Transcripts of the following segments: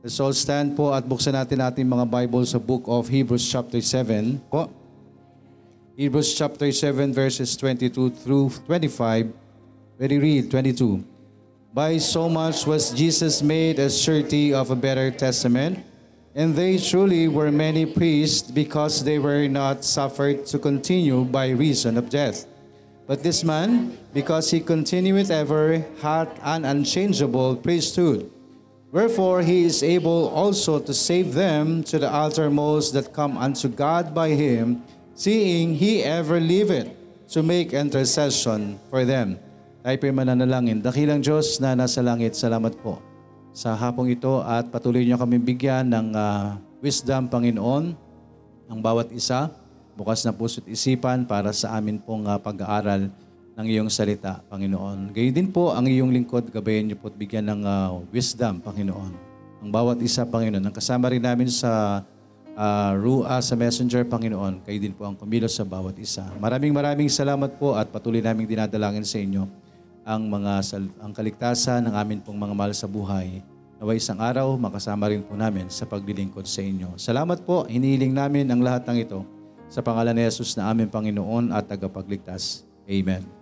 Let's all stand po at buksan natin ating mga Bible sa book of Hebrews chapter 7 po. Hebrews chapter 7 verses 22 through 25. Very read 22. By so much was Jesus made a surety of a better testament, and they truly were many priests because they were not suffered to continue by reason of death. But this man, because he continueth ever, hath an unchangeable priesthood. Wherefore he is able also to save them to the uttermost that come unto God by him, seeing he ever liveth to make intercession for them. Tayo po'y mananalangin. Dakilang Diyos na nasa langit, salamat po sa hapong ito at patuloy niyo kami bigyan ng ah, wisdom, Panginoon, ang bawat isa, bukas na puso't isipan para sa amin pong ah, pag-aaral ng iyong salita, Panginoon. Gayon din po ang iyong lingkod, gabayan niyo po at bigyan ng ah, wisdom, Panginoon. Ang bawat isa, Panginoon. Ang kasama rin namin sa uh, Rua, sa Messenger, Panginoon. Kayo din po ang kumilos sa bawat isa. Maraming maraming salamat po at patuloy naming dinadalangin sa inyo ang mga sal- ang kaligtasan ng amin pong mga mahal sa buhay. Naway isang araw, makasama rin po namin sa paglilingkod sa inyo. Salamat po, hinihiling namin ang lahat ng ito sa pangalan ni Jesus na aming Panginoon at tagapagligtas. Amen.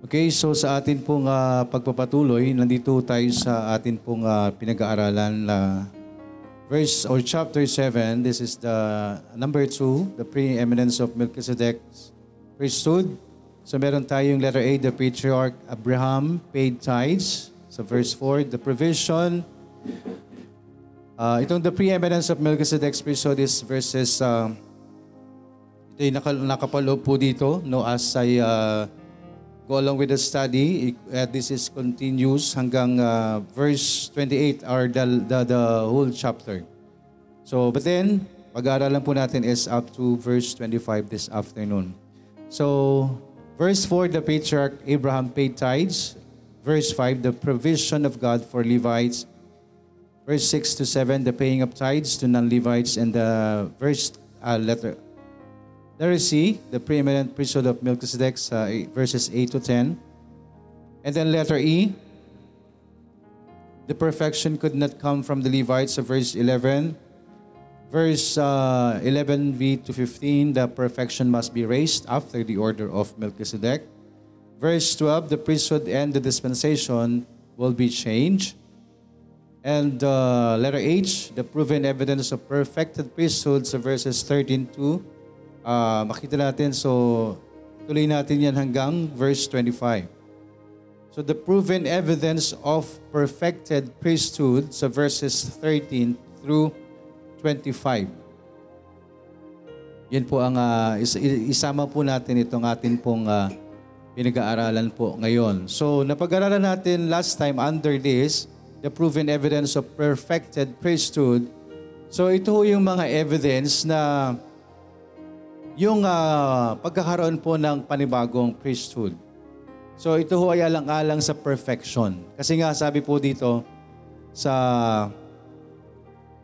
Okay, so sa atin pong ah, pagpapatuloy, nandito tayo sa atin pong ah, pinag-aaralan na verse or chapter 7. This is the number 2, the preeminence of Melchizedek's priesthood. So meron tayong letter A, the patriarch Abraham paid tithes. Sa verse 4, the provision. Uh, itong the preeminence of Melchizedek's priesthood is verses, uh, ito yung naka, nakapaloob po dito, no, as I uh, go along with the study, uh, this is continuous hanggang uh, verse 28 or the, the, the whole chapter. So, but then, pag-aaralan po natin is up to verse 25 this afternoon. So, verse 4, the patriarch Abraham paid tithes. Verse 5, the provision of God for Levites. Verse 6 to 7, the paying of tithes to non-Levites. And the verse, uh, letter, letter C, the preeminent priesthood of Melchizedek, uh, verses 8 to 10. And then letter E, the perfection could not come from the Levites, so verse 11. Verse uh, 11b to 15, the perfection must be raised after the order of Melchizedek. Verse 12, the priesthood and the dispensation will be changed. And uh, letter H, the proven evidence of perfected priesthood sa verses 13 to, uh, makita natin, so tuloy natin yan hanggang verse 25. So the proven evidence of perfected priesthood sa verses 13 through 25. Yan po ang uh, is- isama po natin itong atin pong uh, pinag-aaralan po ngayon. So napag-aralan natin last time under this, the proven evidence of perfected priesthood. So ito yung mga evidence na yung uh, pagkakaroon po ng panibagong priesthood. So ito ho ay alang-alang sa perfection. Kasi nga sabi po dito sa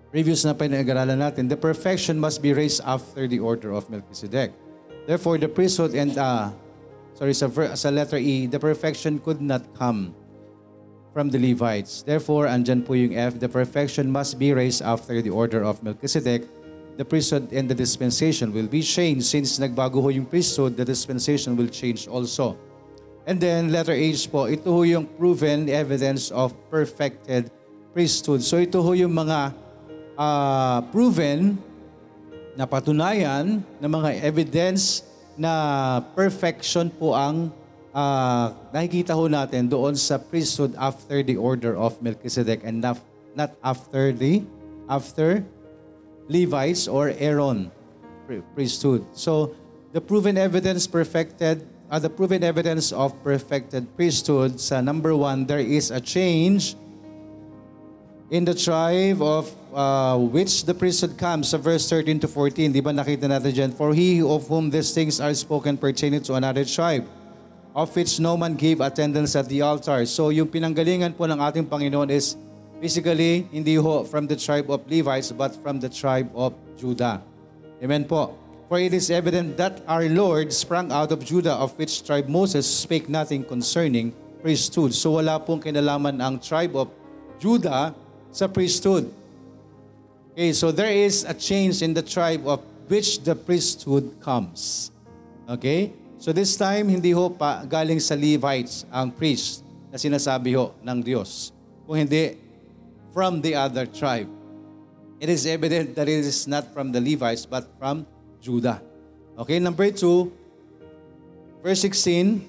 previous na pinag-aralan natin, the perfection must be raised after the order of Melchizedek. Therefore, the priesthood and, uh, sorry, sa, sa letter E, the perfection could not come from the Levites. Therefore, andyan po yung F, the perfection must be raised after the order of Melchizedek. The priesthood and the dispensation will be changed. Since nagbago ho yung priesthood, the dispensation will change also. And then letter H po, ito ho yung proven evidence of perfected priesthood. So ito ho yung mga uh, proven na patunayan na mga evidence na perfection po ang uh, nakikita ho natin doon sa priesthood after the order of Melchizedek and not, not after the after Levites or Aaron priesthood. So the proven evidence perfected uh, the proven evidence of perfected priesthood sa number one, there is a change in the tribe of uh, which the priesthood comes sa verse 13 to 14. Di ba nakita natin dyan? For he of whom these things are spoken pertaining to another tribe, of which no man gave attendance at the altar. So yung pinanggalingan po ng ating Panginoon is basically hindi ho from the tribe of Levites but from the tribe of Judah. Amen po. For it is evident that our Lord sprang out of Judah, of which tribe Moses spake nothing concerning priesthood. So wala pong kinalaman ang tribe of Judah sa priesthood. Okay, so there is a change in the tribe of which the priesthood comes. Okay? So this time, hindi ho pa galing sa Levites ang priest na sinasabi ho ng Diyos. Kung hindi, from the other tribe. It is evident that it is not from the Levites, but from Judah. Okay, number two, verse 16,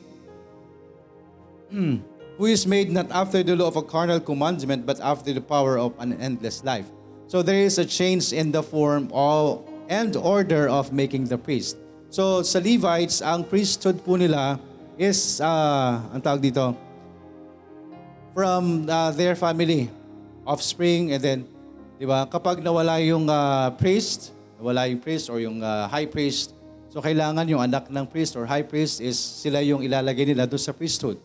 who is made not after the law of a carnal commandment, but after the power of an endless life. So there is a change in the form of and order of making the priest. So sa Levites, ang priesthood po nila is, uh, ang tawag dito, from uh, their family, offspring, and then, di ba, kapag nawala yung uh, priest, nawala yung priest or yung uh, high priest, so kailangan yung anak ng priest or high priest is sila yung ilalagay nila doon sa priesthood.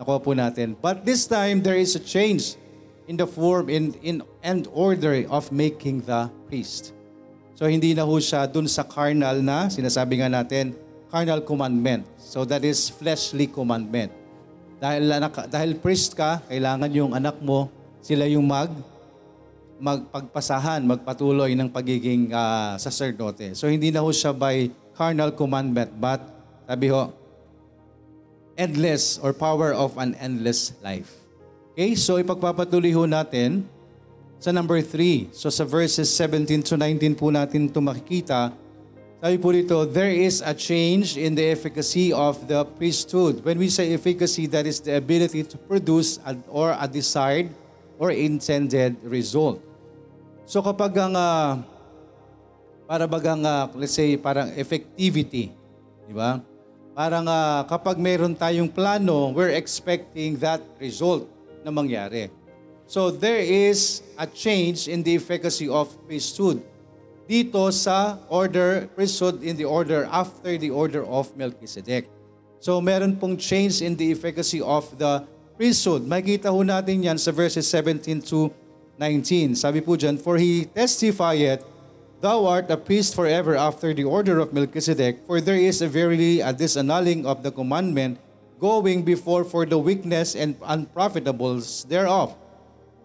Nakuha po natin. But this time, there is a change in the form in, in, and order of making the priest. So hindi na ho siya dun sa carnal na, sinasabi nga natin, carnal commandment. So that is fleshly commandment. Dahil, anak, dahil priest ka, kailangan yung anak mo, sila yung mag, magpagpasahan, magpatuloy ng pagiging uh, sacerdote. So hindi na ho siya by carnal commandment, but sabi ho, endless or power of an endless life. Okay, so ipagpapatuloy ho natin sa number 3. So sa verses 17 to 19 po natin ito makikita. Sabi po dito, there is a change in the efficacy of the priesthood. When we say efficacy, that is the ability to produce or a desired or intended result. So kapag ang, uh, para bagang, uh, let's say, parang effectivity, di ba? Parang uh, kapag mayroon tayong plano, we're expecting that result na mangyari. So there is a change in the efficacy of priesthood. Dito sa order, priesthood in the order after the order of Melchizedek. So meron pong change in the efficacy of the priesthood. Makikita ho natin yan sa verses 17 to 19. Sabi po dyan, For he testifieth, Thou art a priest forever after the order of Melchizedek, for there is a verily a disannulling of the commandment going before for the weakness and unprofitables thereof.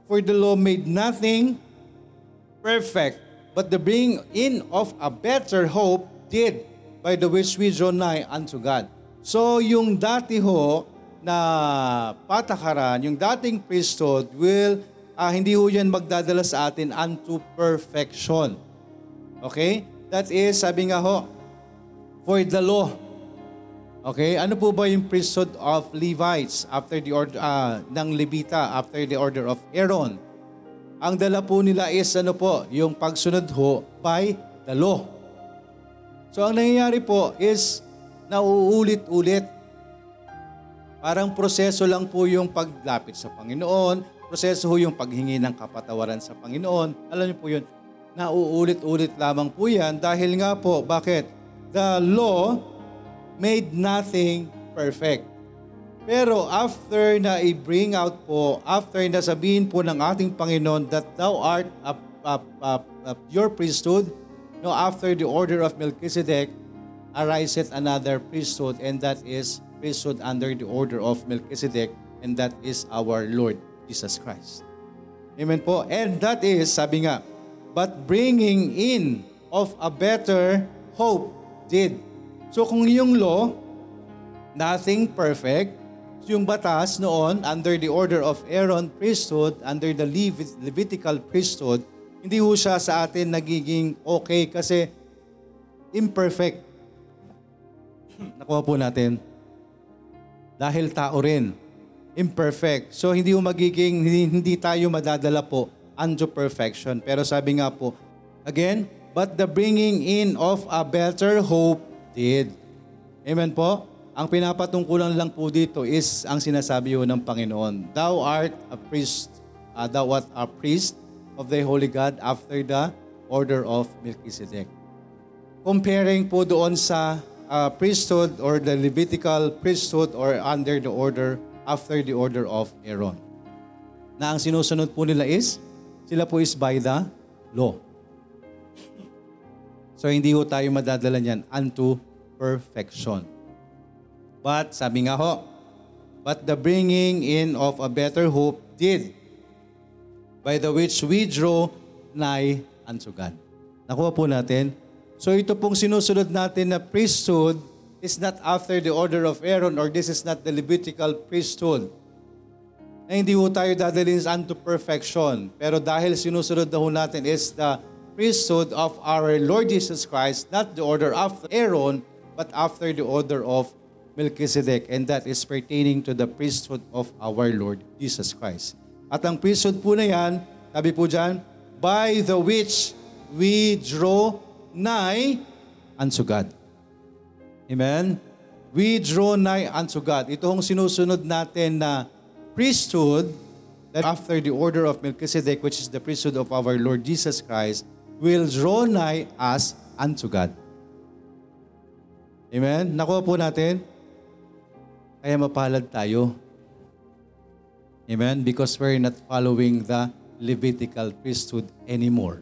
For the law made nothing perfect, but the bringing in of a better hope did by the which we draw nigh unto God. So yung dati ho na patakaran, yung dating priesthood will, uh, hindi ho yan magdadala sa atin unto perfection. Okay? That is, sabi nga ho, for the law Okay, ano po ba yung priesthood of Levites after the order uh, ng Levita after the order of Aaron? Ang dala po nila is ano po, yung pagsunod ho by the law. So ang nangyayari po is nauulit-ulit. Parang proseso lang po yung paglapit sa Panginoon, proseso ho yung paghingi ng kapatawaran sa Panginoon. Alam niyo po yun, nauulit-ulit lamang po yan dahil nga po, bakit? The law made nothing perfect. Pero after na i-bring out po, after na sabihin po ng ating Panginoon that thou art a, a, a, a your priesthood, no, after the order of Melchizedek, ariseth another priesthood, and that is priesthood under the order of Melchizedek, and that is our Lord Jesus Christ. Amen po. And that is, sabi nga, but bringing in of a better hope did So kung yung law, nothing perfect, yung batas noon under the order of Aaron priesthood, under the Levit- Levitical priesthood, hindi ho siya sa atin nagiging okay kasi imperfect. Nakuha po natin. Dahil tao rin. Imperfect. So hindi ho magiging, hindi, hindi tayo madadala po unto perfection. Pero sabi nga po, again, but the bringing in of a better hope did. Amen po? Ang pinapatungkulan lang po dito is ang sinasabi ho ng Panginoon. Thou art a priest, uh, thou art a priest of the Holy God after the order of Melchizedek. Comparing po doon sa uh, priesthood or the Levitical priesthood or under the order after the order of Aaron. Na ang sinusunod po nila is, sila po is by the law. So hindi ho tayo madadala niyan unto perfection. But sabi nga ho, but the bringing in of a better hope did. by the which we draw nigh unto God. Nakuha po natin? So ito pong sinusunod natin na priesthood is not after the order of Aaron or this is not the Levitical priesthood. Na hindi ho tayo dadalhin unto perfection. Pero dahil sinusunod na ho natin is the priesthood of our Lord Jesus Christ, not the order of Aaron, but after the order of Melchizedek. And that is pertaining to the priesthood of our Lord Jesus Christ. At ang priesthood po na yan, sabi po dyan, by the which we draw nigh unto God. Amen? We draw nigh unto God. Ito ang sinusunod natin na priesthood that after the order of Melchizedek, which is the priesthood of our Lord Jesus Christ, will draw nigh us unto God. Amen? Nakuha po natin? Kaya mapalad tayo. Amen? Because we're not following the Levitical priesthood anymore.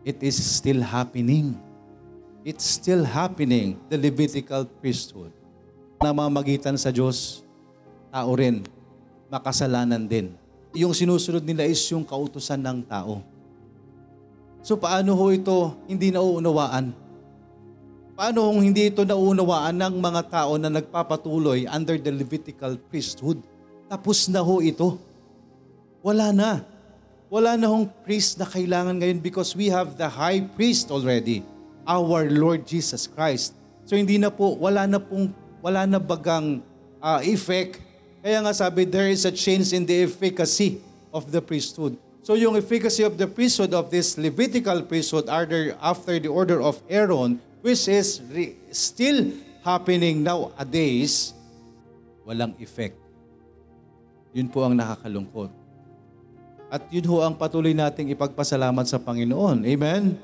It is still happening. It's still happening, the Levitical priesthood. Namamagitan sa Diyos, tao rin, makasalanan din. Yung sinusunod nila is yung kautusan ng tao. So paano ho ito hindi nauunawaan? Paano kung hindi ito nauunawaan ng mga tao na nagpapatuloy under the Levitical priesthood? Tapos na ho ito. Wala na. Wala na hong priest na kailangan ngayon because we have the high priest already, our Lord Jesus Christ. So hindi na po, wala na pong, wala na bagang uh, effect. Kaya nga sabi, there is a change in the efficacy of the priesthood. So yung efficacy of the priesthood of this Levitical priesthood are after the order of Aaron, which is re- still happening nowadays, walang effect. Yun po ang nakakalungkot. At yun ho ang patuloy nating ipagpasalamat sa Panginoon. Amen?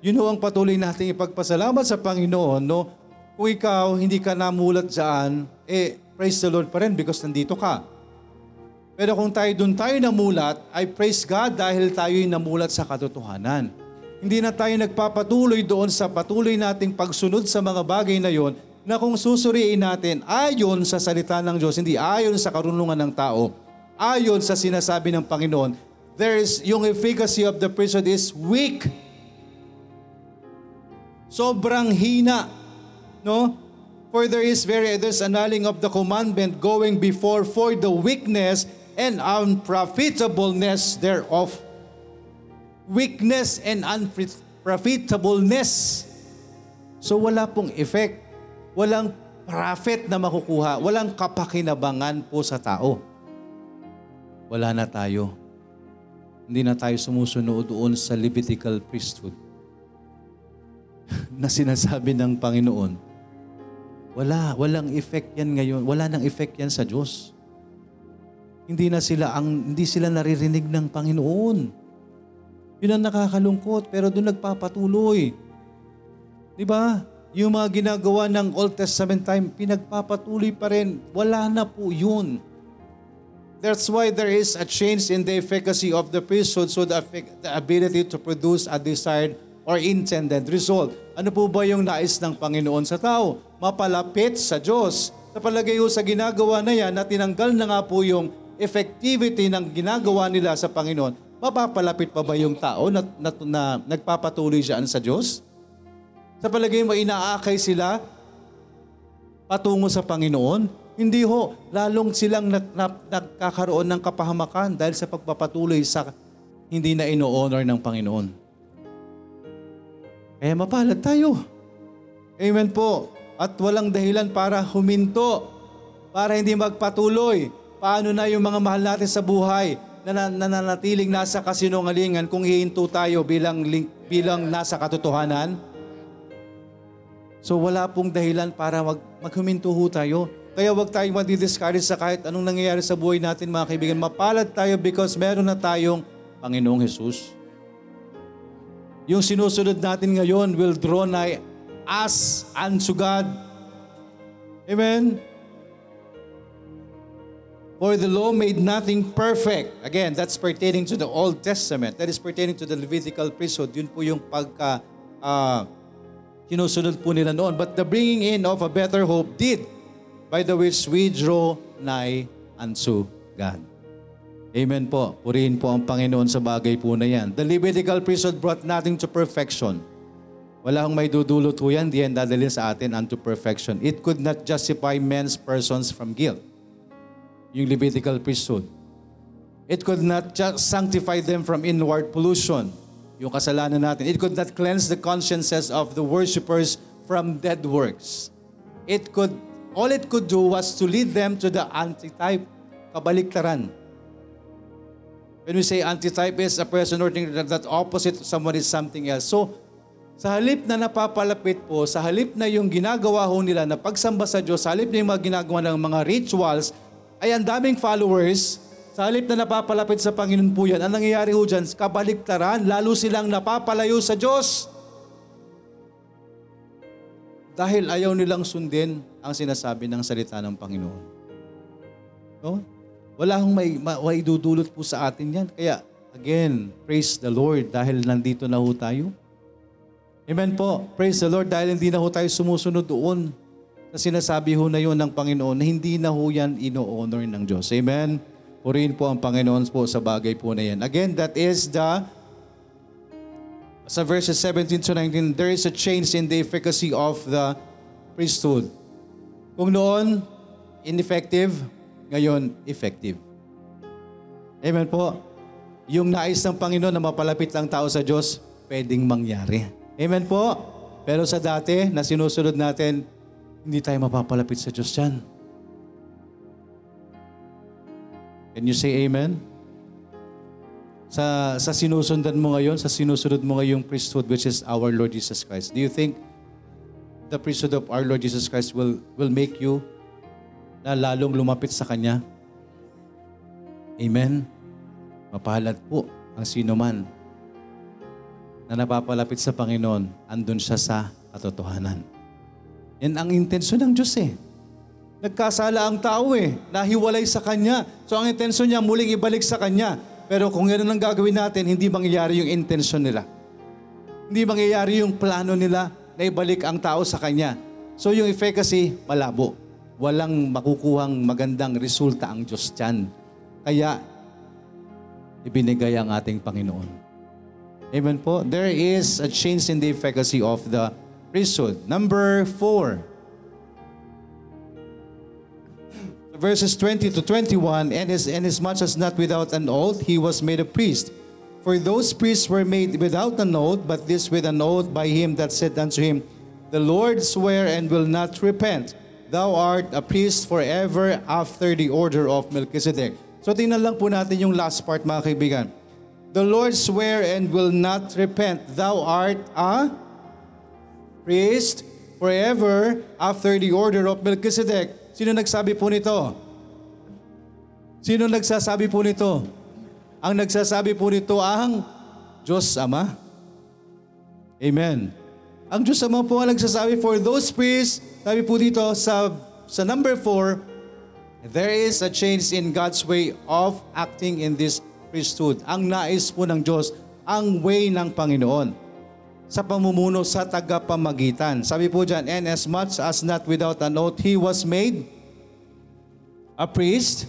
Yun ho ang patuloy nating ipagpasalamat sa Panginoon. No? Kung ikaw hindi ka namulat dyan, eh, praise the Lord pa rin because nandito ka. Pero kung tayo doon tayo namulat, I praise God dahil tayo'y namulat sa katotohanan. Hindi na tayo nagpapatuloy doon sa patuloy nating pagsunod sa mga bagay na yon na kung susuriin natin ayon sa salita ng Diyos, hindi ayon sa karunungan ng tao, ayon sa sinasabi ng Panginoon, there is, yung efficacy of the priesthood is weak. Sobrang hina. No? For there is very, there's annulling of the commandment going before for the weakness and unprofitableness thereof. Weakness and unprofitableness. So wala pong effect. Walang profit na makukuha. Walang kapakinabangan po sa tao. Wala na tayo hindi na tayo sumusunod doon sa Levitical priesthood na sinasabi ng Panginoon. Wala, walang effect yan ngayon. Wala nang effect yan sa Diyos. Hindi na sila ang hindi sila naririnig ng Panginoon. Yun ang nakakalungkot pero doon nagpapatuloy. 'Di ba? Yung mga ginagawa ng Old Testament time, pinagpapatuloy pa rin. Wala na po yun. That's why there is a change in the efficacy of the priesthood so the, the ability to produce a desired or intended result. Ano po ba yung nais ng Panginoon sa tao? Mapalapit sa Diyos. Sa palagay ko sa ginagawa na yan, na tinanggal na nga po yung effectivity ng ginagawa nila sa Panginoon, mapapalapit pa ba yung tao na, na, na nagpapatuloy siya sa Diyos? Sa palagay mo, inaakay sila patungo sa Panginoon? Hindi ho, lalong silang nag, nagkakaroon ng kapahamakan dahil sa pagpapatuloy sa hindi na ino-honor ng Panginoon. Kaya mapalad tayo. Amen po. At walang dahilan para huminto, para hindi magpatuloy. Paano na yung mga mahal natin sa buhay na nananatiling nasa kasinungalingan kung hihinto tayo bilang, bilang nasa katotohanan? So wala pong dahilan para mag, maghuminto ho tayo. Kaya wag tayong madi-discourage sa kahit anong nangyayari sa buhay natin mga kaibigan. Mapalad tayo because meron na tayong Panginoong Jesus. Yung sinusunod natin ngayon will draw nigh us unto God. Amen? For the law made nothing perfect. Again, that's pertaining to the Old Testament. That is pertaining to the Levitical priesthood. Yun po yung pagka uh, sinusunod po nila noon. But the bringing in of a better hope did by the which we draw nigh unto God. Amen po. Purihin po ang Panginoon sa bagay po na yan. The Levitical priesthood brought nothing to perfection. Wala akong may dudulot po yan, di yan dadalhin sa atin unto perfection. It could not justify men's persons from guilt. Yung Levitical priesthood. It could not sanctify them from inward pollution. Yung kasalanan natin. It could not cleanse the consciences of the worshippers from dead works. It could, all it could do was to lead them to the antitype, kabaliktaran. When we say antitype is a person or thing that, that opposite to someone is something else. So, sa halip na napapalapit po, sa halip na yung ginagawa ho nila na pagsamba sa Diyos, sa halip na yung mga ginagawa ng mga rituals, ay ang daming followers, sa halip na napapalapit sa Panginoon po yan, ang nangyayari ho dyan, kabaliktaran, lalo silang napapalayo sa Diyos. Dahil ayaw nilang sundin ang sinasabi ng salita ng Panginoon. No? Wala akong may, ma- may dudulot po sa atin yan. Kaya, again, praise the Lord dahil nandito na ho tayo. Amen po. Praise the Lord dahil hindi na ho tayo sumusunod doon sa sinasabi ho na yun ng Panginoon na hindi na ho yan ino-honor ng Diyos. Amen. Purihin po ang Panginoon po sa bagay po na yan. Again, that is the sa verses 17 to 19, there is a change in the efficacy of the priesthood. Kung noon, ineffective, ngayon, effective. Amen po. Yung nais ng Panginoon na mapalapit lang tao sa Diyos, pwedeng mangyari. Amen po. Pero sa dati, na sinusunod natin, hindi tayo mapapalapit sa Diyos dyan. Can you say amen? Sa, sa sinusundan mo ngayon, sa sinusunod mo ngayong priesthood which is our Lord Jesus Christ, do you think the priesthood of our Lord Jesus Christ will, will make you na lalong lumapit sa Kanya? Amen? Mapalad po ang sino man na napapalapit sa Panginoon, andun siya sa katotohanan. Yan ang intensyon ng Diyos eh. Nagkasala ang tao eh. Nahiwalay sa Kanya. So ang intensyon niya, muling ibalik sa Kanya. Pero kung yan ang gagawin natin, hindi mangyayari yung intensyon nila. Hindi mangyayari yung plano nila na ibalik ang tao sa Kanya. So yung efficacy, malabo. Walang makukuhang magandang resulta ang Diyos dyan. Kaya, ibinigay ang ating Panginoon. Amen po. There is a change in the efficacy of the priesthood. Number four. Verses 20 to 21, and as, and as much as not without an oath, he was made a priest. For those priests were made without an oath, but this with an oath by him that said unto him, The Lord swear and will not repent. Thou art a priest forever after the order of Melchizedek. So tingnan lang po natin yung last part mga kaibigan. The Lord swear and will not repent. Thou art a priest forever after the order of Melchizedek. Sino nagsabi po nito? Sino nagsasabi po nito? Ang nagsasabi po nito ang Diyos Ama. Amen. Ang Diyos Ama po ang nagsasabi for those priests, sabi po dito sa, sa number 4, there is a change in God's way of acting in this priesthood. Ang nais po ng Diyos, ang way ng Panginoon sa pamumuno sa tagapamagitan. Sabi po dyan, and as much as not without an oath, he was made a priest.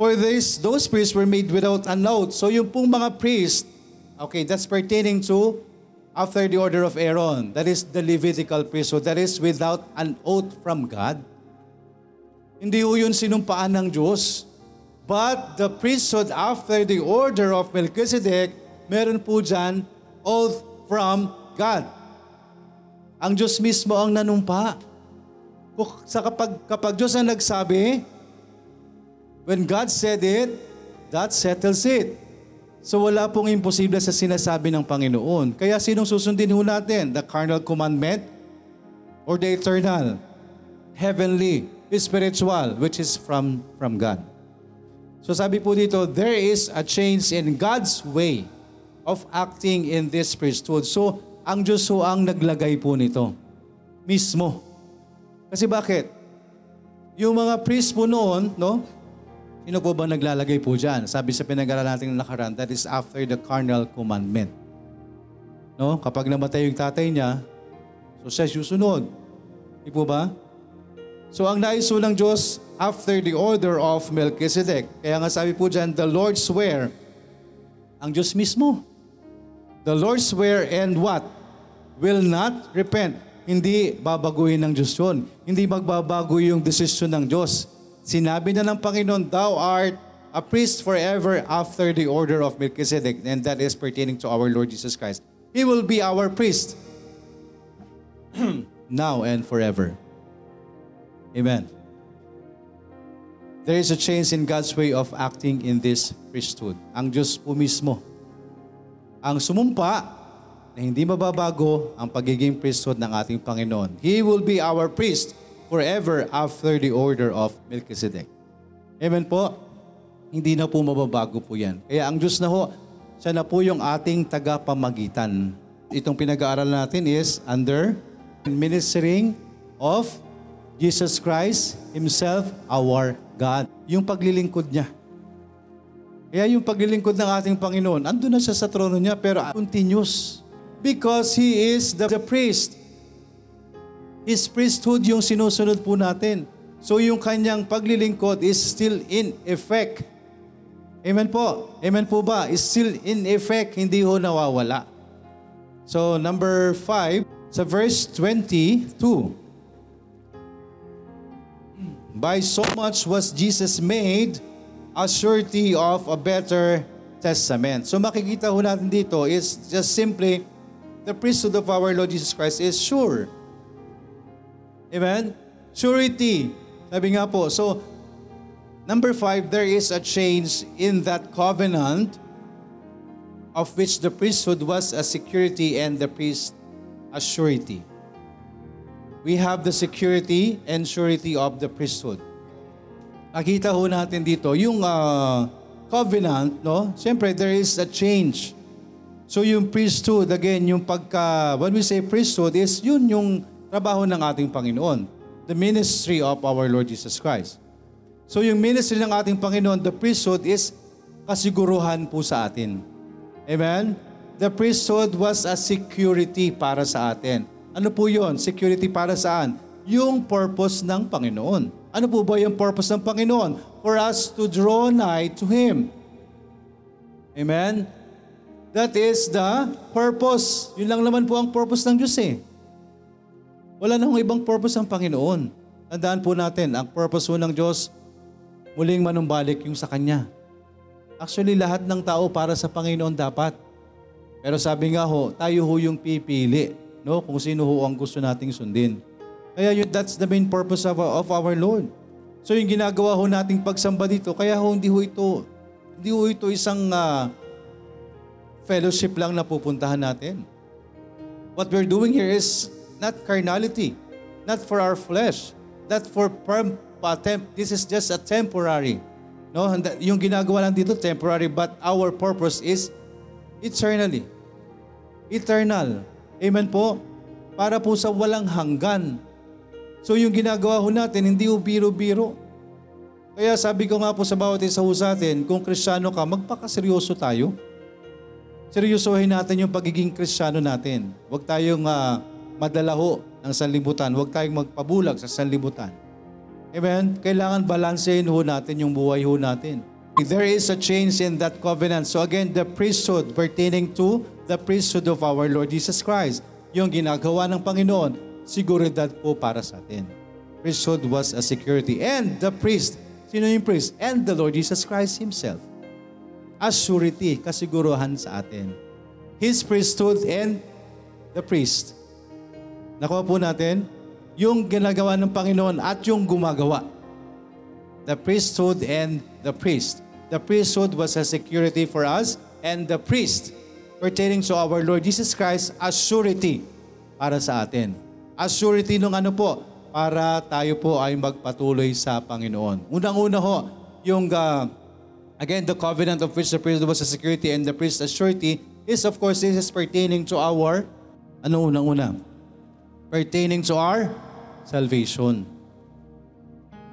For this, those priests were made without an oath. So yung pong mga priest, okay, that's pertaining to after the order of Aaron. That is the Levitical priesthood. That is without an oath from God. Hindi ho yun sinumpaan ng Diyos. But the priesthood after the order of Melchizedek, meron po dyan oath from God. Ang Diyos mismo ang nanumpa. Sa kapag, kapag Diyos ang nagsabi, when God said it, that settles it. So wala pong imposible sa sinasabi ng Panginoon. Kaya sinong susundin ho natin? The carnal commandment or the eternal, heavenly, spiritual, which is from, from God. So sabi po dito, there is a change in God's way of acting in this priesthood. So, ang Diyos ho ang naglagay po nito. Mismo. Kasi bakit? Yung mga priest po noon, no? Sino po ba naglalagay po dyan? Sabi sa pinag-aralan natin nakaraan, that is after the carnal commandment. No? Kapag namatay yung tatay niya, so siya susunod. Di po ba? So ang nais ng Diyos, after the order of Melchizedek. Kaya nga sabi po dyan, the Lord swear, ang Diyos mismo. The Lord swear and what? Will not repent. Hindi babaguhin ng Diyos yun. Hindi magbabago yung desisyon ng Diyos. Sinabi na ng Panginoon, Thou art a priest forever after the order of Melchizedek. And that is pertaining to our Lord Jesus Christ. He will be our priest now and forever. Amen. There is a change in God's way of acting in this priesthood. Ang Diyos po mismo ang sumumpa na hindi mababago ang pagiging priesthood ng ating Panginoon. He will be our priest forever after the order of Melchizedek. Amen po? Hindi na po mababago po yan. Kaya ang Diyos na ho, siya na po yung ating tagapamagitan. Itong pinag-aaral natin is under ministering of Jesus Christ Himself, our God. Yung paglilingkod niya. Kaya yung paglilingkod ng ating Panginoon, andun na siya sa trono niya, pero continuous. Because He is the, the priest. His priesthood yung sinusunod po natin. So yung kanyang paglilingkod is still in effect. Amen po. Amen po ba? Is still in effect, hindi ho nawawala. So number 5, sa verse 22, By so much was Jesus made a surety of a better testament. So makikita ho natin dito is just simply the priesthood of our Lord Jesus Christ is sure. Amen? Surety. Sabi nga po, so number five, there is a change in that covenant of which the priesthood was a security and the priest a surety. We have the security and surety of the priesthood. Nakita ho natin dito, yung ah, covenant, no? Siyempre, there is a change. So yung priesthood, again, yung pagka, when we say priesthood, is yun yung trabaho ng ating Panginoon. The ministry of our Lord Jesus Christ. So yung ministry ng ating Panginoon, the priesthood is kasiguruhan po sa atin. Amen? The priesthood was a security para sa atin. Ano po yon? Security para saan? Yung purpose ng Panginoon. Ano po ba yung purpose ng Panginoon? For us to draw nigh to Him. Amen? That is the purpose. Yun lang naman po ang purpose ng Diyos eh. Wala na hong ibang purpose ng Panginoon. Tandaan po natin, ang purpose po ng Diyos, muling manumbalik yung sa Kanya. Actually, lahat ng tao para sa Panginoon dapat. Pero sabi nga ho, tayo ho yung pipili, no? Kung sino ho ang gusto nating sundin. Kaya yun, that's the main purpose of, of our Lord. So yung ginagawa ho nating pagsamba dito, kaya ho hindi ho ito, hindi ho ito isang ah, fellowship lang na pupuntahan natin. What we're doing here is not carnality, not for our flesh, not for perm, pa- temp, this is just a temporary. No, yung ginagawa lang dito temporary, but our purpose is eternally. Eternal. Amen po? Para po sa walang hanggan. So yung ginagawa ho natin, hindi ho biro-biro. Kaya sabi ko nga po sa bawat isa ho sa atin, kung kristyano ka, magpakaseryoso tayo. Seryosohin natin yung pagiging kristyano natin. Huwag tayong ah, madala ho ng sanlibutan. Huwag tayong magpabulag sa sanlibutan. Amen? Kailangan balansehin ho natin yung buhay ho natin. There is a change in that covenant. So again, the priesthood pertaining to the priesthood of our Lord Jesus Christ. Yung ginagawa ng Panginoon, siguridad po para sa atin. Priesthood was a security. And the priest, sino yung priest? And the Lord Jesus Christ Himself. As surety, kasiguruhan sa atin. His priesthood and the priest. Nakuha po natin, yung ginagawa ng Panginoon at yung gumagawa. The priesthood and the priest. The priesthood was a security for us and the priest pertaining to our Lord Jesus Christ as surety para sa atin. As surety nung ano po, para tayo po ay magpatuloy sa Panginoon. Unang-una ho, yung uh, again, the covenant of which the priest was a security and the priest as surety is of course this is pertaining to our, ano unang-una? Pertaining to our salvation.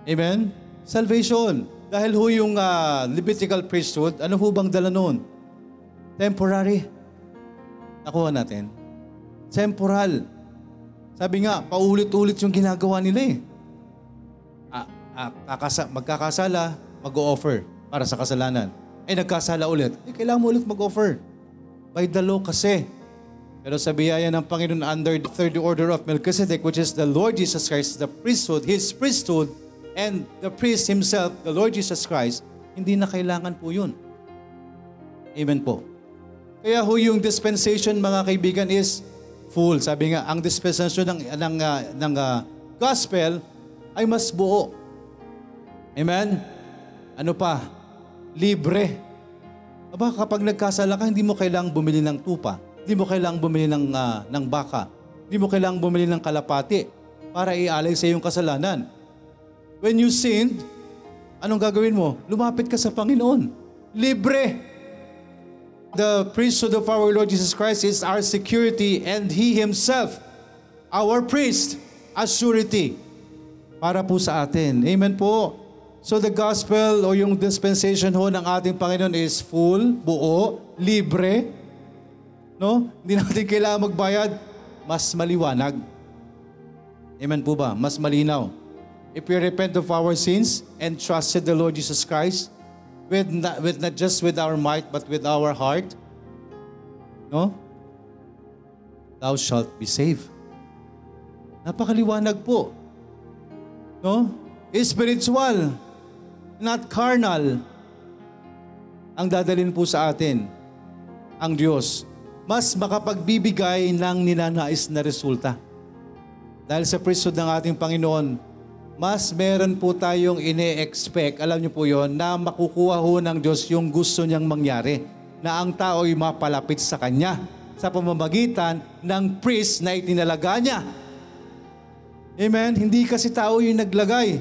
Amen? Salvation. Dahil ho yung ah, Levitical priesthood, ano ho bang dala noon? Temporary. Nakuha natin. Temporal. Sabi nga, paulit-ulit yung ginagawa nila eh. Ah, ah, kakasa, magkakasala, mag-o-offer para sa kasalanan. Ay nagkasala ulit, eh, kailangan mo ulit mag-offer. By the law kasi. Pero sa biyaya ng Panginoon under the third order of Melchizedek, which is the Lord Jesus Christ, the priesthood, His priesthood, and the priest himself, the Lord Jesus Christ, hindi na kailangan po yun. Amen po. Kaya ho yung dispensation mga kaibigan is full. Sabi nga, ang dispensation ng, ng, ah, ng ah, gospel ay mas buo. Amen? Ano pa? Libre. Aba, kapag nagkasala ka, hindi mo kailangang bumili ng tupa. Hindi mo kailangang bumili ng, ah, ng baka. Hindi mo kailangang bumili ng kalapati para ialay sa iyong kasalanan. When you sinned, anong gagawin mo? Lumapit ka sa Panginoon. Libre. The priesthood of our Lord Jesus Christ is our security and He Himself, our priest, as surety para po sa atin. Amen po. So the gospel o yung dispensation ho ng ating Panginoon is full, buo, libre. No? Hindi natin kailangan magbayad. Mas maliwanag. Amen po ba? Mas malinaw. If we repent of our sins and trusted the Lord Jesus Christ, with not, with not just with our might, but with our heart, no? Thou shalt be saved. Napakaliwanag po. No? Spiritual, not carnal. Ang dadalhin po sa atin, ang Diyos, mas makapagbibigay ng ninanais na resulta. Dahil sa priesthood ng ating Panginoon, mas meron po tayong ine-expect, alam niyo po yon na makukuha ho ng Diyos yung gusto niyang mangyari, na ang tao ay mapalapit sa Kanya sa pamamagitan ng priest na itinalaga niya. Amen? Hindi kasi tao yung naglagay.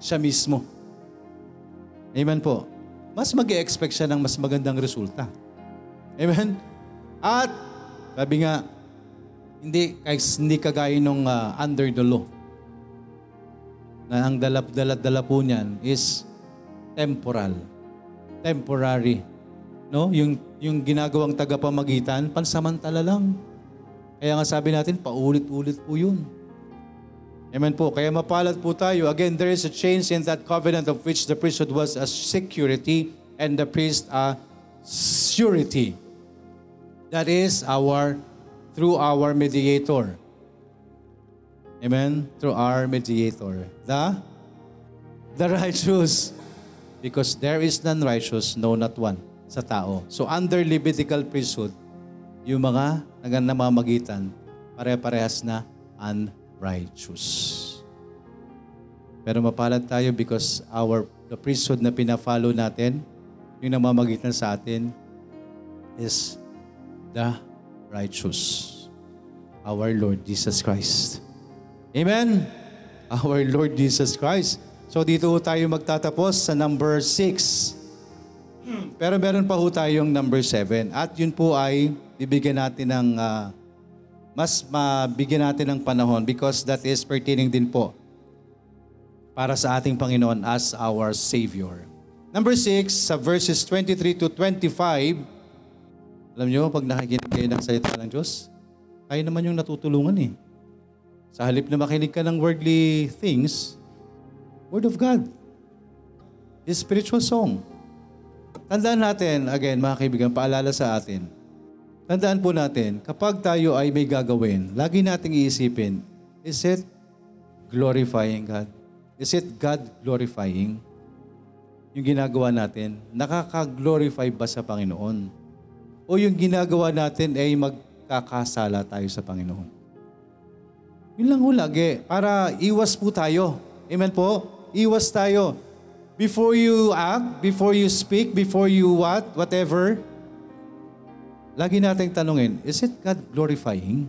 Siya mismo. Amen po. Mas mag expect siya ng mas magandang resulta. Amen? At, sabi nga, hindi, hindi kagaya nung ah, under the law na ang dalap-dalap-dala po niyan is temporal. Temporary. No? Yung, yung ginagawang tagapamagitan, pansamantala lang. Kaya nga sabi natin, paulit-ulit po yun. Amen po. Kaya mapalad po tayo. Again, there is a change in that covenant of which the priesthood was a security and the priest a surety. That is our, through our mediator. Amen? Through our mediator. The, the righteous. Because there is none righteous, no not one, sa tao. So under Levitical priesthood, yung mga naganamamagitan, pare-parehas na unrighteous. Pero mapalad tayo because our the priesthood na pina-follow natin, yung namamagitan sa atin, is the righteous. Our Lord Jesus Christ. Amen? Our Lord Jesus Christ. So dito tayo magtatapos sa number 6. Pero meron pa ho tayong number 7. At yun po ay bibigyan natin ng ah, mas mabigyan natin ng panahon because that is pertaining din po para sa ating Panginoon as our Savior. Number 6, sa verses 23 to 25, alam nyo, pag nakikinig kayo ng salita ng Diyos, kayo naman yung natutulungan eh. Sa halip na makinig ka ng worldly things, Word of God. His spiritual song. Tandaan natin, again, mga kaibigan, paalala sa atin. Tandaan po natin, kapag tayo ay may gagawin, lagi nating iisipin, is it glorifying God? Is it God glorifying? Yung ginagawa natin, nakaka-glorify ba sa Panginoon? O yung ginagawa natin ay magkakasala tayo sa Panginoon? Yun lang ho lagi, para iwas po tayo. Amen po? Iwas tayo. Before you act, before you speak, before you what, whatever, lagi nating tanungin, is it God glorifying?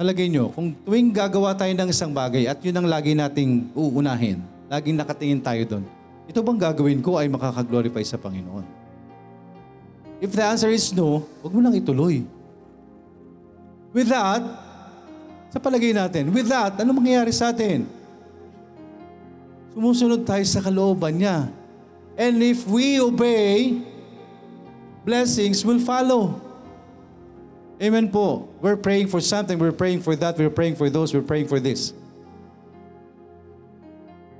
Palagay nyo, kung tuwing gagawa tayo ng isang bagay at yun ang lagi nating uunahin, laging nakatingin tayo doon, ito bang gagawin ko ay makakaglorify sa Panginoon? If the answer is no, huwag mo lang ituloy. With that, sa palagay natin, with that, ano mangyayari sa atin? Sumusunod tayo sa kalooban niya. And if we obey, blessings will follow. Amen po. We're praying for something. We're praying for that. We're praying for those. We're praying for this.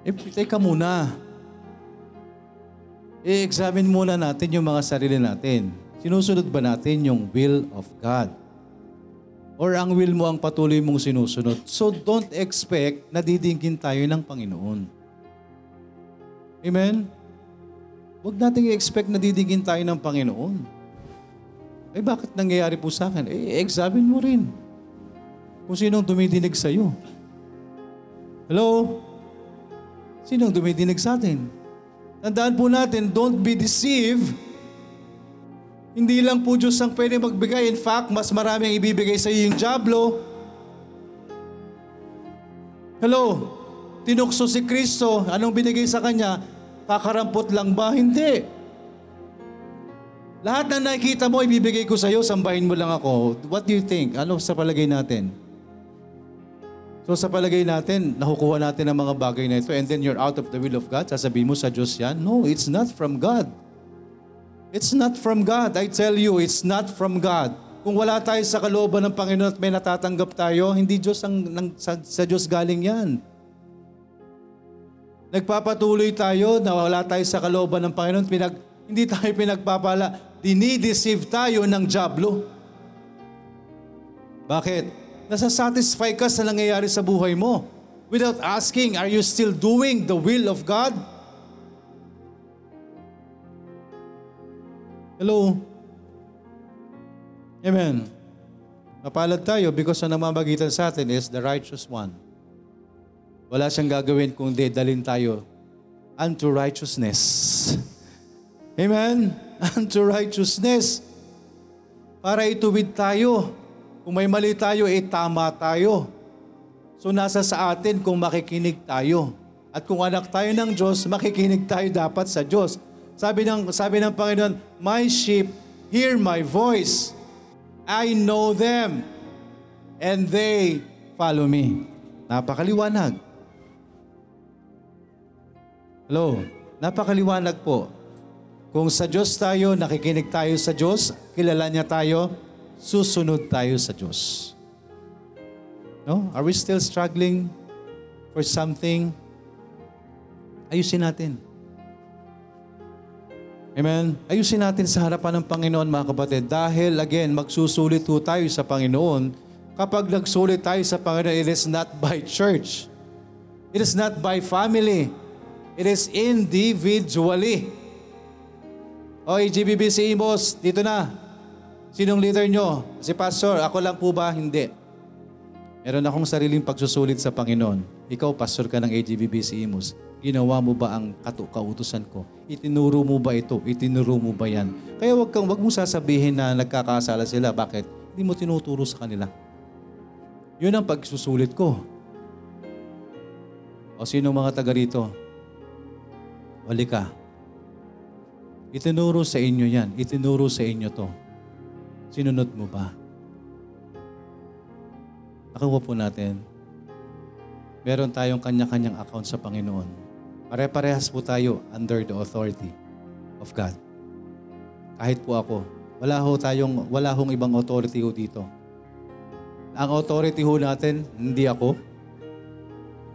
Eh, teka muna. I-examine muna natin yung mga sarili natin. Sinusunod ba natin yung will of God? Or ang will mo ang patuloy mong sinusunod? So don't expect na didingkin tayo ng Panginoon. Amen? Huwag nating i-expect na didingin tayo ng Panginoon. Eh bakit nangyayari po sa akin? Eh, examine mo rin. Kung sinong dumidinig sa iyo. Hello? Sinong dumidinig sa atin? Tandaan po natin, don't be deceived. Hindi lang po Diyos ang pwede magbigay. In fact, mas marami ang ibibigay sa iyo yung Diablo. Hello? Tinukso si Kristo. Anong binigay sa Kanya? Kakarampot lang ba? Hindi. Lahat na nakikita mo, ibibigay ko sa iyo, sambahin mo lang ako. What do you think? Ano sa palagay natin? So sa palagay natin, nakukuha natin ang mga bagay na ito and then you're out of the will of God. Sasabihin mo sa Diyos yan? No, it's not from God. It's not from God. I tell you, it's not from God. Kung wala tayo sa kalooban ng Panginoon at may natatanggap tayo, hindi Diyos ang, ng, sa, sa Diyos galing yan. Nagpapatuloy tayo na wala tayo sa kalooban ng Panginoon, pinag, hindi tayo pinagpapala, dinideceive tayo ng Diablo. Bakit? Nasasatisfy ka sa nangyayari sa buhay mo. Without asking, are you still doing the will of God? Hello? Amen. Mapalad tayo because ang namamagitan sa atin is the righteous one. Wala siyang gagawin kung di dalin tayo unto righteousness. Amen? Unto righteousness. Para ituwid tayo. Kung may mali tayo, eh tama tayo. So nasa sa atin kung makikinig tayo. At kung anak tayo ng Diyos, makikinig tayo dapat sa Diyos. Sabi ng, sabi ng Panginoon, My sheep hear my voice. I know them. And they follow me. Napakaliwanag. Hello? Napakaliwanag po. Kung sa Diyos tayo, nakikinig tayo sa Diyos, kilala niya tayo, susunod tayo sa Diyos. No? Are we still struggling for something? Ayusin natin. Amen? Ayusin natin sa harapan ng Panginoon mga kapatid. Dahil again, magsusulit po tayo sa Panginoon. Kapag nagsulit tayo sa Panginoon, it is not by church. It is not by family. It is individually. O, GBBC Imos, dito na. Sinong leader nyo? Si Pastor, ako lang po ba? Hindi. Meron akong sariling pagsusulit sa Panginoon. Ikaw, Pastor ka ng AGBBC Imus. Ginawa mo ba ang katu- kautusan ko? Itinuro mo ba ito? Itinuro mo ba yan? Kaya wag kang wag mong sasabihin na nagkakasala sila. Bakit? Hindi mo tinuturo sa kanila. Yun ang pagsusulit ko. O sino mga taga rito? Wali ka. Itinuro sa inyo yan. Itinuro sa inyo to. Sinunod mo ba? Nakuha po natin. Meron tayong kanya-kanyang account sa Panginoon. Pare-parehas po tayo under the authority of God. Kahit po ako, wala ho tayong, wala hong ibang authority ho dito. Ang authority ho natin, hindi ako.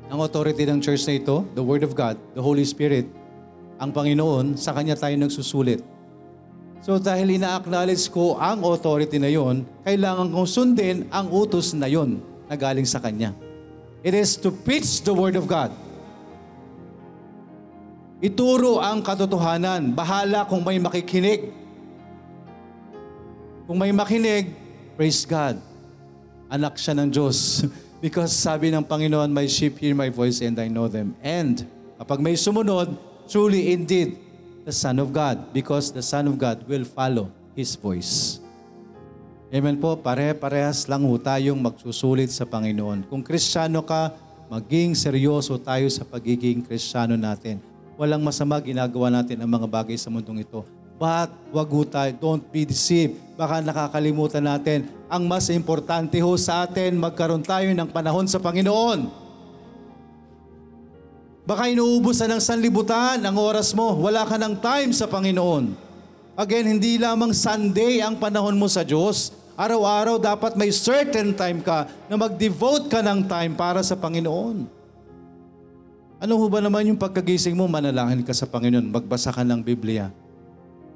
Ang authority ng church na ito, the Word of God, the Holy Spirit, ang Panginoon, sa Kanya tayo nagsusulit. So dahil ina-acknowledge ko ang authority na yon, kailangan kong sundin ang utos na yon na galing sa Kanya. It is to preach the Word of God. Ituro ang katotohanan. Bahala kung may makikinig. Kung may makinig, praise God. Anak siya ng Diyos. Because sabi ng Panginoon, My sheep hear my voice and I know them. And kapag may sumunod, truly indeed, the Son of God. Because the Son of God will follow His voice. Amen po, pare-parehas lang ho tayong magsusulit sa Panginoon. Kung kristyano ka, maging seryoso tayo sa pagiging kristyano natin. Walang masama ginagawa natin ang mga bagay sa mundong ito. But wag ho tayo, don't be deceived. Baka nakakalimutan natin, ang mas importante ho sa atin, magkaroon tayo ng panahon sa Panginoon. Baka inuubusan ng sanlibutan ang oras mo, wala ka ng time sa Panginoon. Again, hindi lamang Sunday ang panahon mo sa Diyos. Araw-araw dapat may certain time ka na mag-devote ka ng time para sa Panginoon. Ano ho ba naman yung pagkagising mo, manalangin ka sa Panginoon, magbasa ka ng Biblia.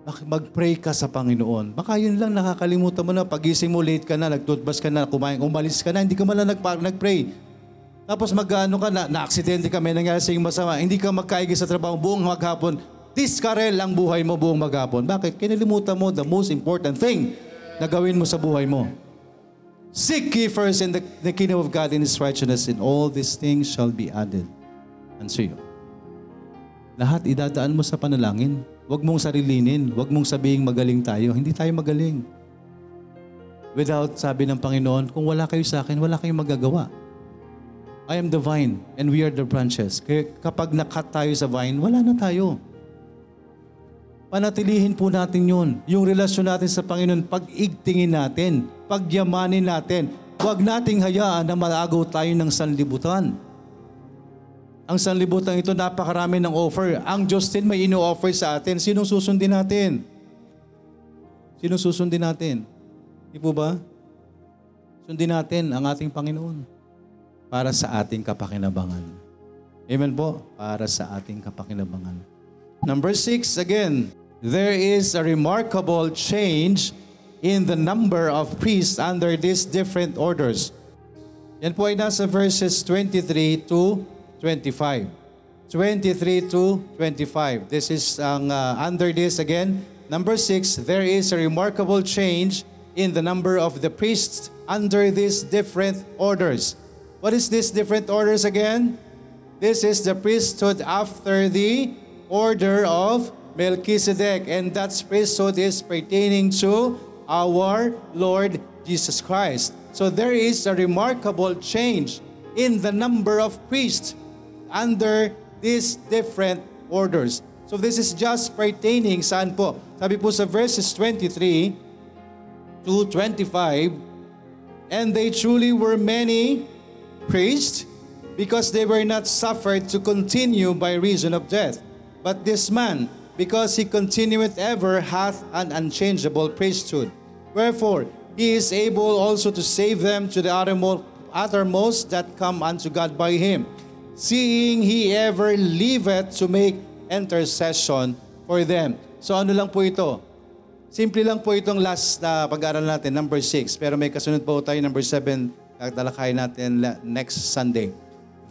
Mag- Mag-pray ka sa Panginoon. Baka yun lang nakakalimutan mo na pagising mo late ka na, nagtoothbrush ka na, kumain, umalis ka na, hindi ka man lang nag-pray. Tapos mag-ano ka na, na-aksidente ka, may nangyari sa masama, hindi ka magkaigi sa trabaho buong maghapon. Diskarel ang buhay mo buong maghapon. Bakit? Kinalimutan mo the most important thing na gawin mo sa buhay mo. Seek ye first in the, the kingdom of God and His righteousness, and all these things shall be added unto you. Lahat idadaan mo sa panalangin. Huwag mong sarilinin. Huwag mong sabihin magaling tayo. Hindi tayo magaling. Without sabi ng Panginoon, kung wala kayo sa akin, wala kayong magagawa. I am the vine and we are the branches. Kaya kapag nakat tayo sa vine, wala na tayo. Panatilihin po natin yun. Yung relasyon natin sa Panginoon, pag-igtingin natin, pagyamanin natin. Huwag nating hayaan na malagaw tayo ng sanlibutan. Ang sanlibutan ito, napakarami ng offer. Ang Diyos din may ino-offer sa atin. Sinong susundin natin? Sinong susundin natin? Di po ba? Sundin natin ang ating Panginoon para sa ating kapakinabangan. Amen po? Para sa ating kapakinabangan. Number six, again, there is a remarkable change in the number of priests under these different orders. Yan po ay nasa verses 23 to 25. 23 to 25. This is ang uh, under this again. Number six, there is a remarkable change in the number of the priests under these different orders. What is this different orders again? This is the priesthood after the order of Melchizedek, and that priesthood is pertaining to our Lord Jesus Christ. So there is a remarkable change in the number of priests under these different orders. So this is just pertaining saan po? Sabi po sa verses 23 to 25, And they truly were many priests, because they were not suffered to continue by reason of death. But this man, because he continueth ever, hath an unchangeable priesthood. Wherefore, he is able also to save them to the uttermo- uttermost that come unto God by him, seeing he ever liveth to make intercession for them. So ano lang po ito? Simple lang po itong last na pag-aaral natin, number 6. Pero may kasunod po tayo, number 7, tatalakayin natin next Sunday.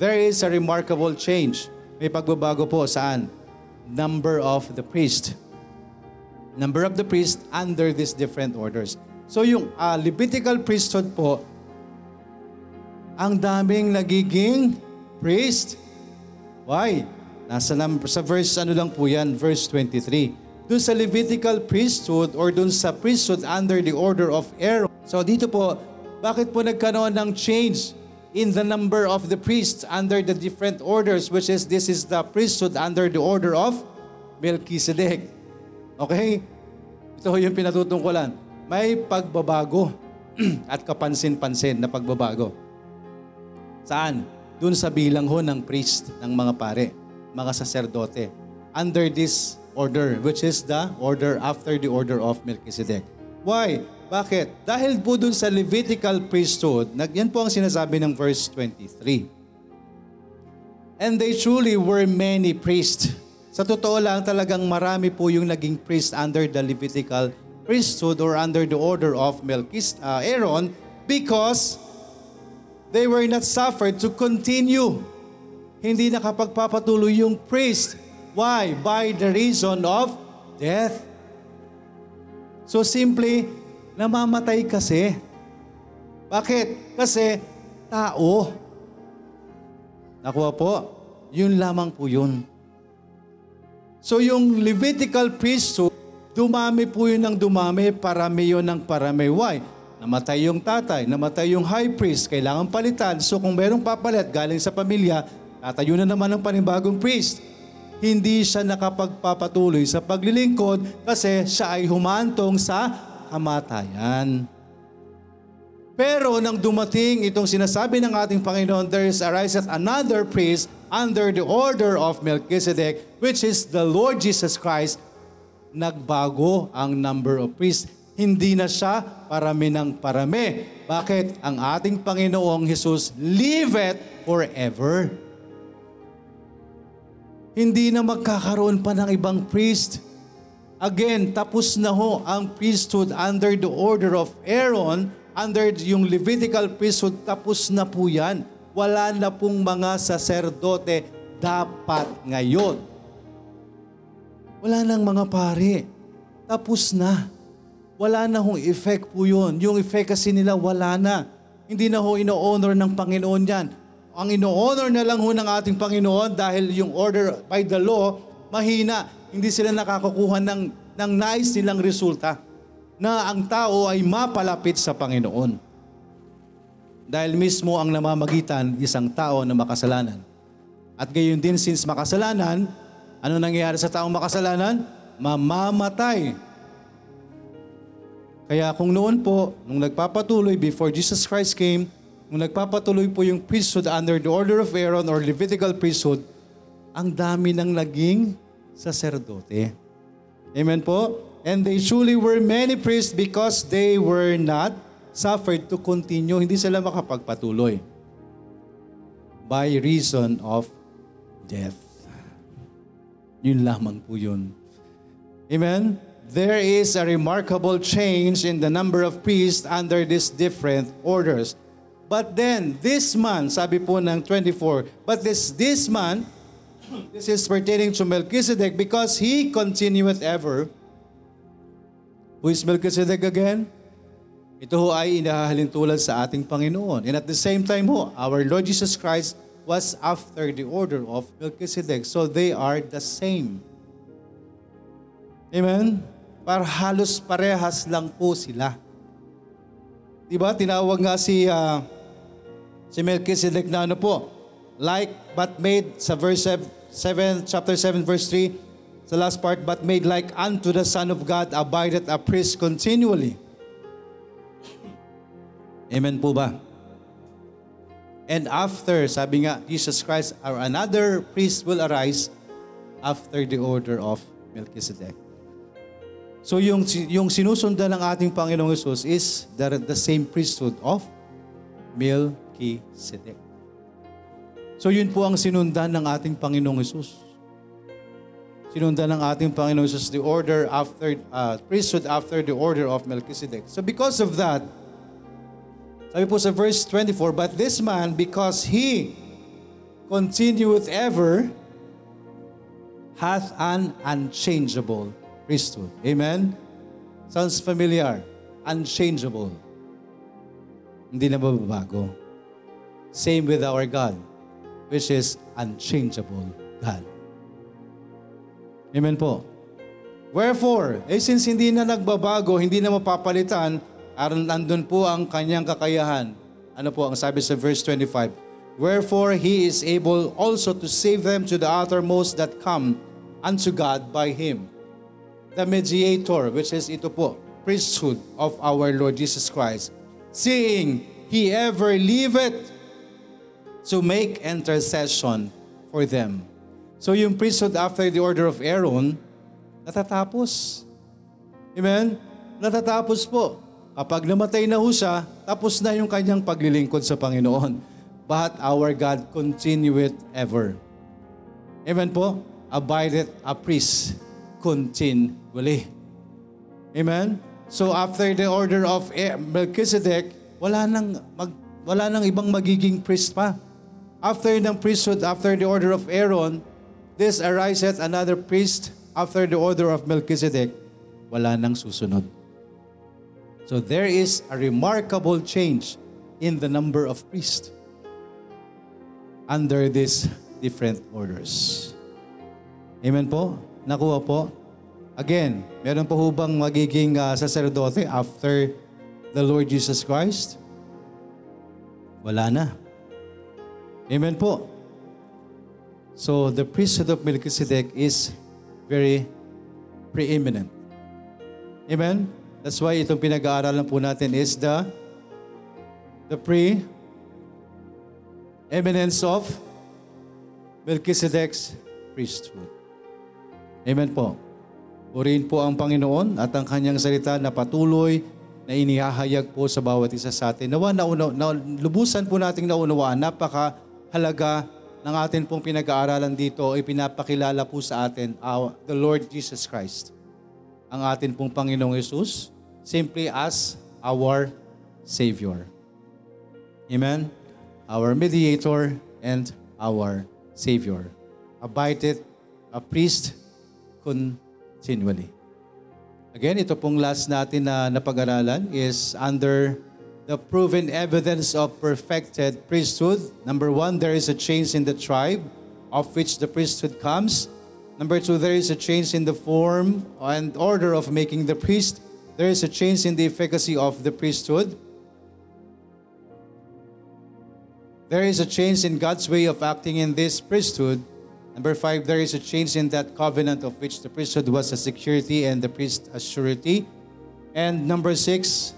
There is a remarkable change. May pagbabago po saan? Number of the priest. Number of the priest under these different orders. So yung ah, Levitical priesthood po, ang daming nagiging priest. Why? Nasa num- sa verse ano lang po yan, verse 23. Doon sa Levitical priesthood or doon sa priesthood under the order of Aaron. So dito po, bakit po nagkaroon ng change in the number of the priests under the different orders which is this is the priesthood under the order of Melchizedek. Okay? Ito yung pinatutungkulan. May pagbabago at kapansin-pansin na pagbabago. Saan? Doon sa bilang ho ng priest, ng mga pare, mga saserdote. Under this order, which is the order after the order of Melchizedek. Why? Bakit? Dahil po doon sa Levitical priesthood, yan po ang sinasabi ng verse 23. And they truly were many priests. Sa totoo lang, talagang marami po yung naging priest under the Levitical priesthood or under the order of Melchizedek, uh, Aaron because they were not suffered to continue. Hindi nakapagpapatuloy yung priest. Why? By the reason of death. So simply, namamatay kasi. Bakit? Kasi tao. Nakuha po? Yun lamang po yun. So yung Levitical priesthood, dumami po yun ng dumami, parami yun ng parami. Why? Namatay yung tatay, namatay yung high priest, kailangan palitan. So kung merong papalit galing sa pamilya, tatayo na naman ng panibagong priest. Hindi siya nakapagpapatuloy sa paglilingkod kasi siya ay humantong sa kamatayan. Pero nang dumating itong sinasabi ng ating Panginoon, there is arises another priest under the order of Melchizedek, which is the Lord Jesus Christ. Nagbago ang number of priests. Hindi na siya parami ng parami. Bakit? Ang ating Panginoong Jesus liveth forever. Hindi na magkakaroon pa ng ibang priest. Again, tapos na ho ang priesthood under the order of Aaron, under yung Levitical priesthood, tapos na po yan. Wala na pong mga saserdote dapat ngayon. Wala nang mga pare. Tapos na. Wala na hong effect po yun. Yung effect kasi nila wala na. Hindi na ho ino-honor ng Panginoon yan. Ang ino-honor na lang ho ng ating Panginoon dahil yung order by the law, mahina. Hindi sila nakakakuha ng, ng nice nilang resulta na ang tao ay mapalapit sa Panginoon. Dahil mismo ang namamagitan isang tao na makasalanan. At gayon din since makasalanan, ano nangyayari sa taong makasalanan? Mamamatay. Kaya kung noon po, nung nagpapatuloy before Jesus Christ came, nung nagpapatuloy po yung priesthood under the order of Aaron or Levitical priesthood, ang dami ng naging saserdote. Amen po? And they truly were many priests because they were not suffered to continue. Hindi sila makapagpatuloy. By reason of death. Yun lamang po yun. Amen? There is a remarkable change in the number of priests under these different orders. But then, this man, sabi po ng 24, but this, this man, this is pertaining to Melchizedek because he continueth ever. Who is Melchizedek again? Ito ho ay inahahalin tulad sa ating Panginoon. And at the same time ho, our Lord Jesus Christ was after the order of Melchizedek. So they are the same. Amen? Para halos parehas lang po sila. Diba? Tinawag nga si, ah, si Melchizedek na ano po, like but made sa verse 7, chapter 7 verse 3, sa last part, but made like unto the Son of God, abideth a priest continually. Amen po ba? And after, sabi nga, Jesus Christ, or another priest will arise after the order of Melchizedek. So yung, yung sinusundan ng ating Panginoong Yesus is the, the same priesthood of Melchizedek. So yun po ang sinundan ng ating Panginoong Yesus. Sinundan ng ating Panginoong Yesus the order after, uh, priesthood after the order of Melchizedek. So because of that, sabi po sa verse 24, But this man, because he continueth ever, hath an unchangeable priesthood. Amen? Sounds familiar. Unchangeable. Hindi na mababago. Same with our God, which is unchangeable God. Amen po. Wherefore, eh since hindi na nagbabago, hindi na mapapalitan, aron nandun po ang kanyang kakayahan. Ano po ang sabi sa verse 25? Wherefore he is able also to save them to the uttermost that come unto God by him. The mediator, which is ito po, priesthood of our Lord Jesus Christ. Seeing he ever liveth to make intercession for them. So yung priesthood after the order of Aaron, natatapos. Amen? Natatapos po. Kapag namatay na ho siya, tapos na yung kanyang paglilingkod sa Panginoon. But our God continueth ever. Amen po? Abideth a priest continually. Amen? So after the order of E- Melchizedek, wala nang, mag, wala nang ibang magiging priest pa. After ng priesthood, after the order of Aaron, this ariseth another priest after the order of Melchizedek. Wala nang susunod. So there is a remarkable change in the number of priests under these different orders. Amen po? Nakuha po? Again, meron pa ho bang magiging uh, sacerdote after the Lord Jesus Christ? Wala na. Amen po. So the priesthood of Melchizedek is very preeminent. Amen? That's why itong pinag-aaralan po natin is the the pre eminence of Melchizedek's priesthood. Amen po. Purihin po ang Panginoon at ang kanyang salita na patuloy na inihahayag po sa bawat isa sa atin. Nawa na, na lubusan po nating naunawaan, napaka halaga ng atin pong pinag-aaralan dito ay pinapakilala po sa atin our, the Lord Jesus Christ. Ang atin pong Panginoong Yesus simply as our Savior. Amen? Our mediator and our Savior. Abideth a priest continually. Again, ito pong last natin na napag-aralan is under the proven evidence of perfected priesthood. Number one, there is a change in the tribe of which the priesthood comes. Number two, there is a change in the form and order of making the priest. There is a change in the efficacy of the priesthood. There is a change in God's way of acting in this priesthood. Number five, there is a change in that covenant of which the priesthood was a security and the priest a surety. And number six,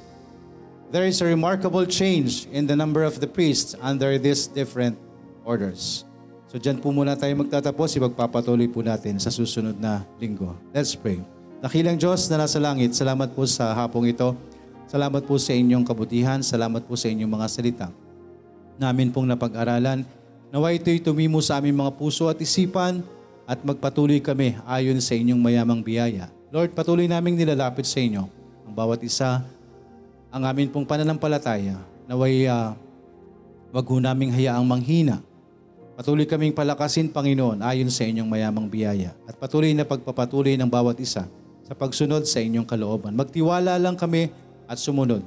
there is a remarkable change in the number of the priests under these different orders. So dyan po muna tayo magtatapos. Ipagpapatuloy po natin sa susunod na linggo. Let's pray. Dakilang Diyos na nasa langit, salamat po sa hapong ito. Salamat po sa inyong kabutihan. Salamat po sa inyong mga salita. Namin pong napag-aralan. Nawa ito'y tumimo sa aming mga puso at isipan at magpatuloy kami ayon sa inyong mayamang biyaya. Lord, patuloy naming nilalapit sa inyo ang bawat isa ang amin pong pananampalataya naway uh, wag ho naming hayaang manghina. Patuloy kaming palakasin, Panginoon, ayon sa inyong mayamang biyaya at patuloy na pagpapatuloy ng bawat isa sa pagsunod sa inyong kalooban. Magtiwala lang kami at sumunod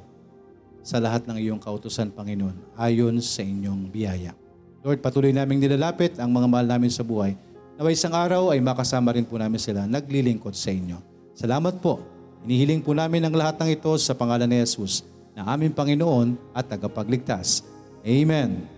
sa lahat ng iyong kautusan, Panginoon, ayon sa inyong biyaya. Lord, patuloy naming nilalapit ang mga mahal namin sa buhay. Naway isang araw ay makasama rin po namin sila naglilingkod sa inyo. Salamat po. Inihiling po namin ang lahat ng ito sa pangalan ni Jesus na aming Panginoon at tagapagligtas. Amen.